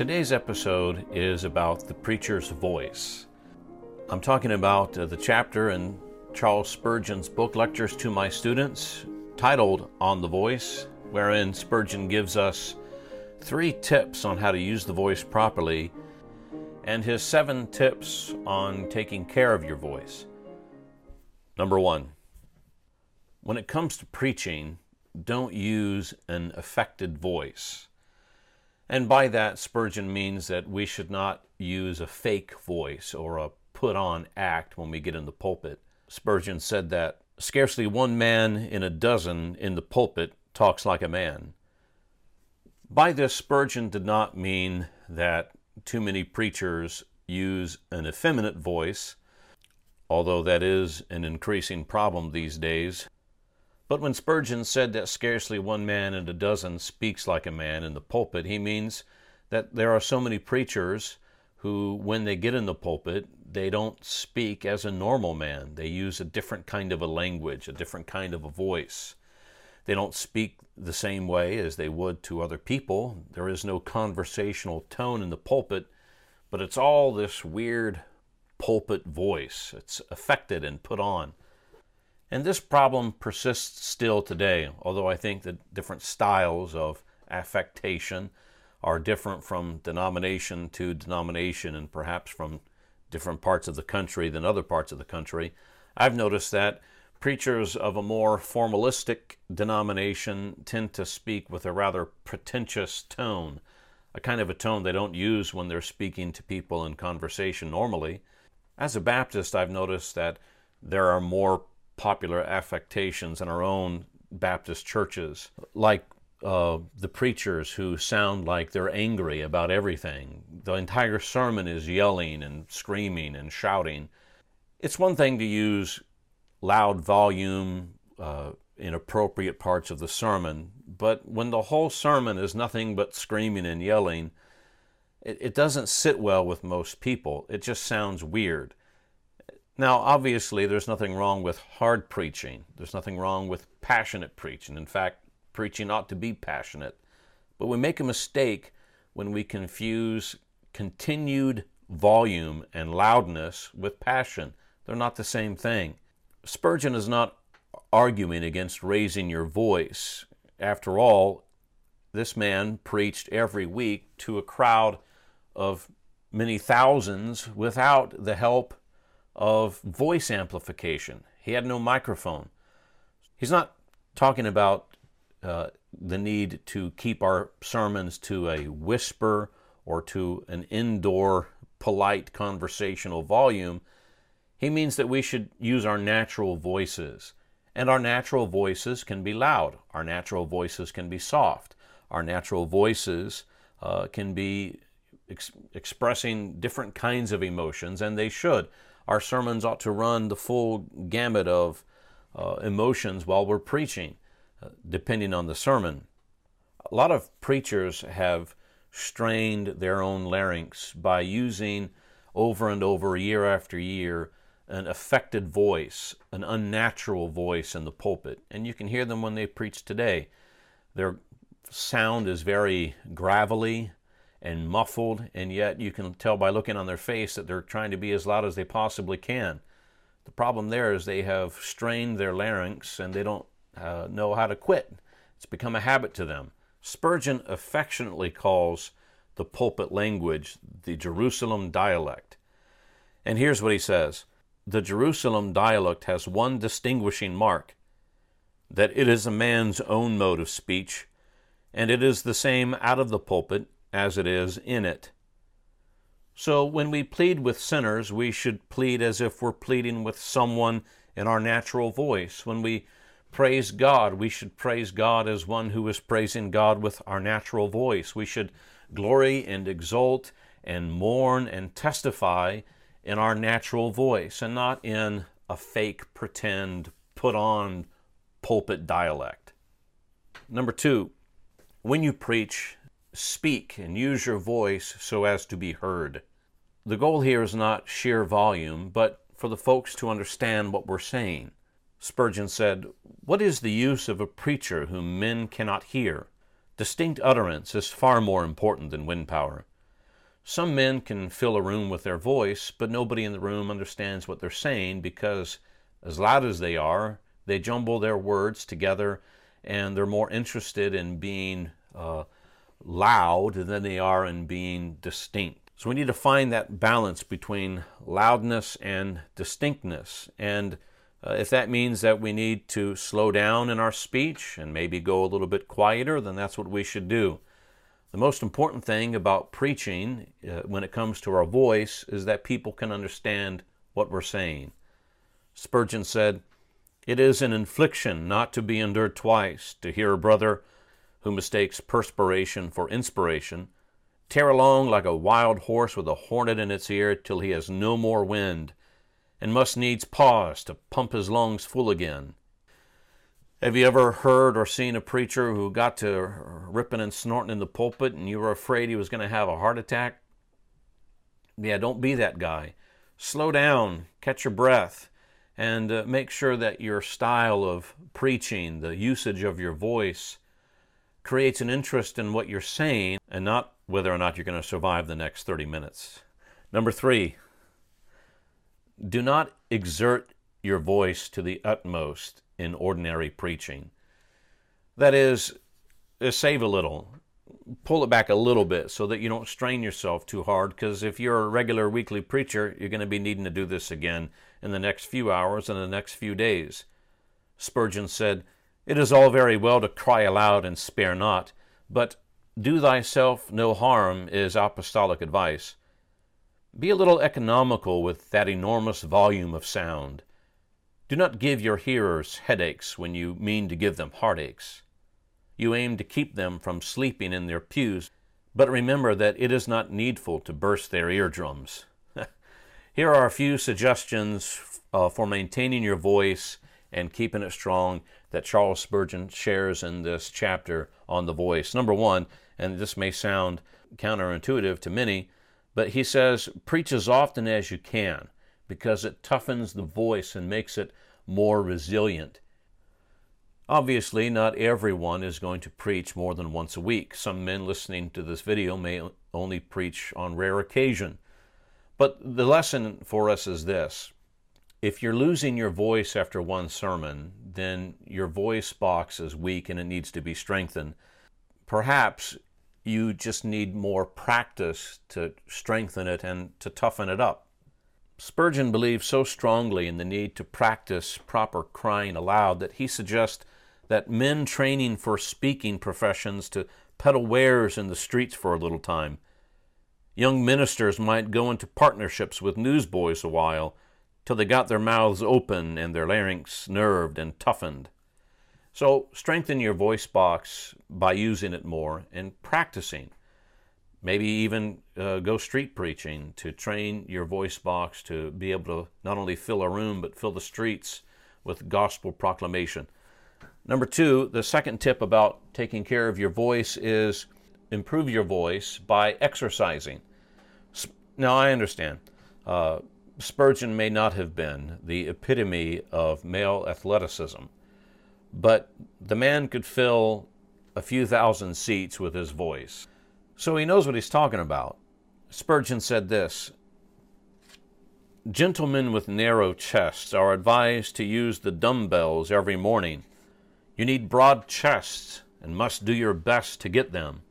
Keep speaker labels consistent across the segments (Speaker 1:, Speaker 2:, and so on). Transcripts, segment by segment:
Speaker 1: Today's episode is about the preacher's voice. I'm talking about uh, the chapter in Charles Spurgeon's book, Lectures to My Students, titled On the Voice, wherein Spurgeon gives us three tips on how to use the voice properly and his seven tips on taking care of your voice. Number one, when it comes to preaching, don't use an affected voice. And by that, Spurgeon means that we should not use a fake voice or a put on act when we get in the pulpit. Spurgeon said that scarcely one man in a dozen in the pulpit talks like a man. By this, Spurgeon did not mean that too many preachers use an effeminate voice, although that is an increasing problem these days. But when Spurgeon said that scarcely one man in a dozen speaks like a man in the pulpit, he means that there are so many preachers who, when they get in the pulpit, they don't speak as a normal man. They use a different kind of a language, a different kind of a voice. They don't speak the same way as they would to other people. There is no conversational tone in the pulpit, but it's all this weird pulpit voice. It's affected and put on. And this problem persists still today, although I think that different styles of affectation are different from denomination to denomination and perhaps from different parts of the country than other parts of the country. I've noticed that Preachers of a more formalistic denomination tend to speak with a rather pretentious tone, a kind of a tone they don't use when they're speaking to people in conversation normally. As a Baptist, I've noticed that there are more popular affectations in our own Baptist churches, like uh, the preachers who sound like they're angry about everything. The entire sermon is yelling and screaming and shouting. It's one thing to use loud volume, uh, inappropriate parts of the sermon. But when the whole sermon is nothing but screaming and yelling, it, it doesn't sit well with most people. It just sounds weird. Now, obviously, there's nothing wrong with hard preaching. There's nothing wrong with passionate preaching. In fact, preaching ought to be passionate. But we make a mistake when we confuse continued volume and loudness with passion. They're not the same thing. Spurgeon is not arguing against raising your voice. After all, this man preached every week to a crowd of many thousands without the help of voice amplification. He had no microphone. He's not talking about uh, the need to keep our sermons to a whisper or to an indoor, polite conversational volume. He means that we should use our natural voices. And our natural voices can be loud, our natural voices can be soft, our natural voices uh, can be ex- expressing different kinds of emotions, and they should. Our sermons ought to run the full gamut of uh, emotions while we're preaching, uh, depending on the sermon. A lot of preachers have strained their own larynx by using over and over, year after year, an affected voice, an unnatural voice in the pulpit. And you can hear them when they preach today. Their sound is very gravelly and muffled, and yet you can tell by looking on their face that they're trying to be as loud as they possibly can. The problem there is they have strained their larynx and they don't uh, know how to quit. It's become a habit to them. Spurgeon affectionately calls the pulpit language the Jerusalem dialect. And here's what he says the Jerusalem dialect has one distinguishing mark that it is a man's own mode of speech, and it is the same out of the pulpit as it is in it. So when we plead with sinners, we should plead as if we're pleading with someone in our natural voice. When we praise God, we should praise God as one who is praising God with our natural voice. We should glory and exult and mourn and testify in our natural voice and not in a fake, pretend, put on pulpit dialect. Number two, when you preach, speak and use your voice so as to be heard. The goal here is not sheer volume, but for the folks to understand what we're saying. Spurgeon said, What is the use of a preacher whom men cannot hear? Distinct utterance is far more important than wind power. Some men can fill a room with their voice, but nobody in the room understands what they're saying because, as loud as they are, they jumble their words together and they're more interested in being uh, loud than they are in being distinct. So we need to find that balance between loudness and distinctness. And uh, if that means that we need to slow down in our speech and maybe go a little bit quieter, then that's what we should do. The most important thing about preaching uh, when it comes to our voice is that people can understand what we're saying. Spurgeon said, It is an infliction not to be endured twice to hear a brother who mistakes perspiration for inspiration tear along like a wild horse with a hornet in its ear till he has no more wind and must needs pause to pump his lungs full again. Have you ever heard or seen a preacher who got to ripping and snorting in the pulpit and you were afraid he was going to have a heart attack? Yeah, don't be that guy. Slow down, catch your breath, and uh, make sure that your style of preaching, the usage of your voice, creates an interest in what you're saying and not whether or not you're going to survive the next 30 minutes. Number three, do not exert your voice to the utmost in ordinary preaching. That is, uh, save a little, pull it back a little bit so that you don't strain yourself too hard. Because if you're a regular weekly preacher, you're going to be needing to do this again in the next few hours and the next few days. Spurgeon said, It is all very well to cry aloud and spare not, but do thyself no harm is apostolic advice. Be a little economical with that enormous volume of sound. Do not give your hearers headaches when you mean to give them heartaches. You aim to keep them from sleeping in their pews, but remember that it is not needful to burst their eardrums. Here are a few suggestions uh, for maintaining your voice and keeping it strong that Charles Spurgeon shares in this chapter on the voice. Number one, and this may sound counterintuitive to many, but he says, preach as often as you can because it toughens the voice and makes it more resilient. Obviously, not everyone is going to preach more than once a week. Some men listening to this video may only preach on rare occasion. But the lesson for us is this if you're losing your voice after one sermon, then your voice box is weak and it needs to be strengthened. Perhaps you just need more practice to strengthen it and to toughen it up. Spurgeon believes so strongly in the need to practice proper crying aloud that he suggests that men training for speaking professions to peddle wares in the streets for a little time. Young ministers might go into partnerships with newsboys a while till they got their mouths open and their larynx nerved and toughened. So strengthen your voice box by using it more and practicing. Maybe even uh, go street preaching to train your voice box to be able to not only fill a room but fill the streets with gospel proclamation. Number two, the second tip about taking care of your voice is improve your voice by exercising. Now, I understand. Uh, Spurgeon may not have been the epitome of male athleticism, but the man could fill a few thousand seats with his voice. So he knows what he's talking about. Spurgeon said this Gentlemen with narrow chests are advised to use the dumbbells every morning. You need broad chests and must do your best to get them.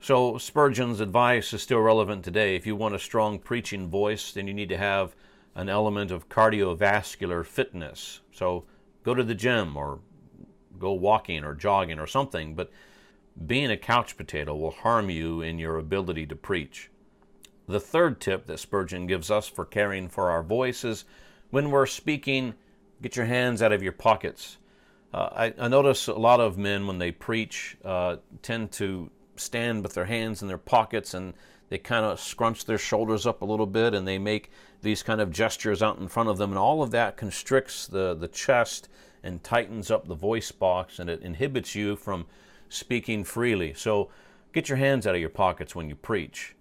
Speaker 1: So Spurgeon's advice is still relevant today. If you want a strong preaching voice, then you need to have an element of cardiovascular fitness. So go to the gym or go walking or jogging or something, but being a couch potato will harm you in your ability to preach. The third tip that Spurgeon gives us for caring for our voice is when we're speaking, get your hands out of your pockets. Uh, I, I, notice a lot of men, when they preach, uh, tend to stand with their hands in their pockets and they kind of scrunch their shoulders up a little bit and they make these kind of gestures out in front of them. And all of that constricts the, the chest and tightens up the voice box and it inhibits you from speaking freely. So get your hands out of your pockets when you preach.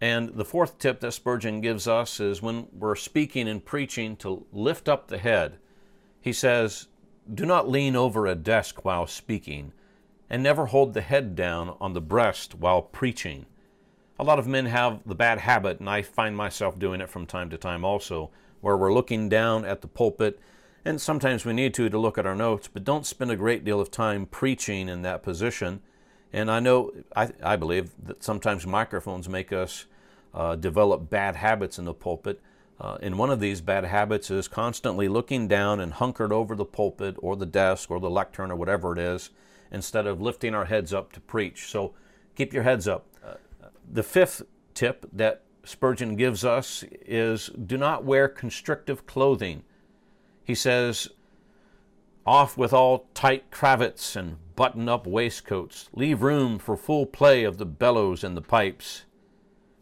Speaker 1: And the fourth tip that Spurgeon gives us is when we're speaking and preaching to lift up the head. He says, Do not lean over a desk while speaking, and never hold the head down on the breast while preaching. A lot of men have the bad habit, and I find myself doing it from time to time also, where we're looking down at the pulpit, and sometimes we need to to look at our notes, but don't spend a great deal of time preaching in that position. And I know, I, I believe that sometimes microphones make us uh, develop bad habits in the pulpit. Uh, and one of these bad habits is constantly looking down and hunkered over the pulpit or the desk or the lectern or whatever it is instead of lifting our heads up to preach. So keep your heads up. Uh, the fifth tip that Spurgeon gives us is do not wear constrictive clothing. He says, off with all tight cravats and button up waistcoats. Leave room for full play of the bellows and the pipes.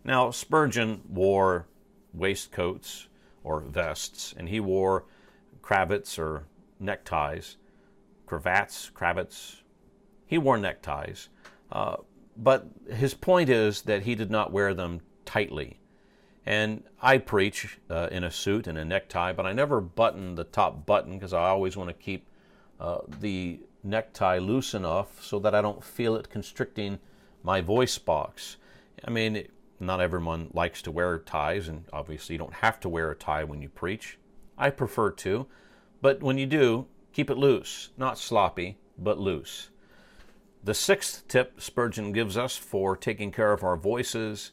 Speaker 1: Now, Spurgeon wore waistcoats or vests, and he wore cravats or neckties, cravats, cravats. He wore neckties. Uh, but his point is that he did not wear them tightly. And I preach uh, in a suit and a necktie, but I never button the top button because I always want to keep uh, the necktie loose enough so that I don't feel it constricting my voice box. I mean, not everyone likes to wear ties, and obviously you don't have to wear a tie when you preach. I prefer to, but when you do, keep it loose, not sloppy, but loose. The sixth tip Spurgeon gives us for taking care of our voices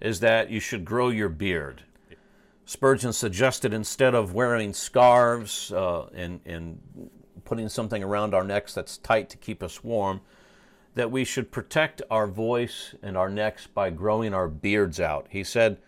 Speaker 1: is that you should grow your beard. Spurgeon suggested instead of wearing scarves uh, and, and putting something around our necks that's tight to keep us warm, that we should protect our voice and our necks by growing our beards out. He said,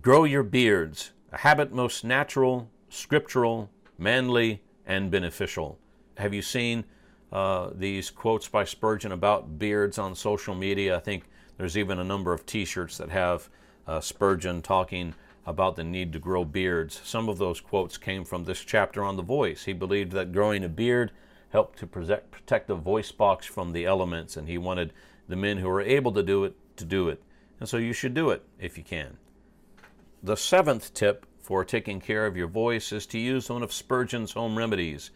Speaker 1: Grow your beards, a habit most natural, scriptural, manly, and beneficial. Have you seen uh, these quotes by Spurgeon about beards on social media. I think there's even a number of t shirts that have uh, Spurgeon talking about the need to grow beards. Some of those quotes came from this chapter on the voice. He believed that growing a beard helped to protect, protect the voice box from the elements, and he wanted the men who were able to do it to do it. And so you should do it if you can. The seventh tip for taking care of your voice is to use one of Spurgeon's home remedies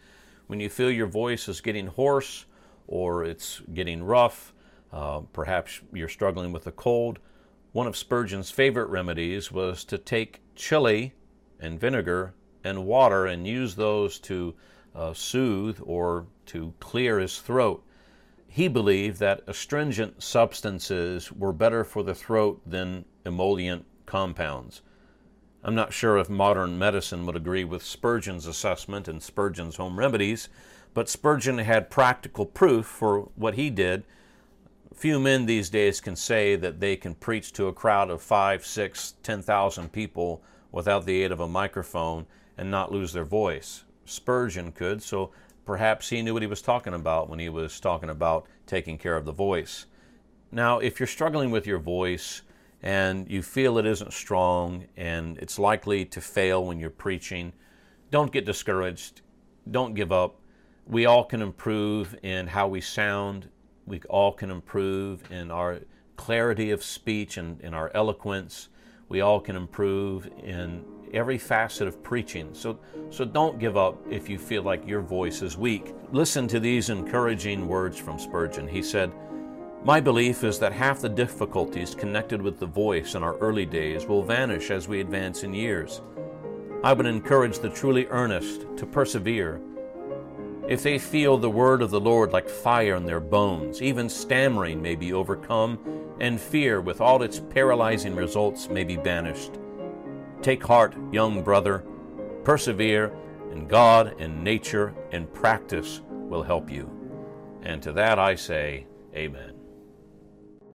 Speaker 1: when you feel your voice is getting hoarse or it's getting rough, uh, perhaps you're struggling with a cold, one of Spurgeon's favorite remedies was to take chili and vinegar and water and use those to uh, soothe or to clear his throat. He believed that astringent substances were better for the throat than emollient compounds. I'm not sure if modern medicine would agree with Spurgeon's assessment and Spurgeon's home remedies, but Spurgeon had practical proof for what he did. Few men these days can say that they can preach to a crowd of five, six, ten thousand people without the aid of a microphone and not lose their voice. Spurgeon could, so perhaps he knew what he was talking about when he was talking about taking care of the voice. Now, if you're struggling with your voice, and you feel it isn't strong and it's likely to fail when you're preaching, don't get discouraged. Don't give up. We all can improve in how we sound. We all can improve in our clarity of speech and in our eloquence. We all can improve in every facet of preaching. So, so don't give up if you feel like your voice is weak. Listen to these encouraging words from Spurgeon. He said, my belief is that half the difficulties connected with the voice in our early days will vanish as we advance in years. I would encourage the truly earnest to persevere. If they feel the word of the Lord like fire in their bones, even stammering may be overcome, and fear, with all its paralyzing results, may be banished. Take heart, young brother, persevere, and God and nature and practice will help you. And to that I say, Amen.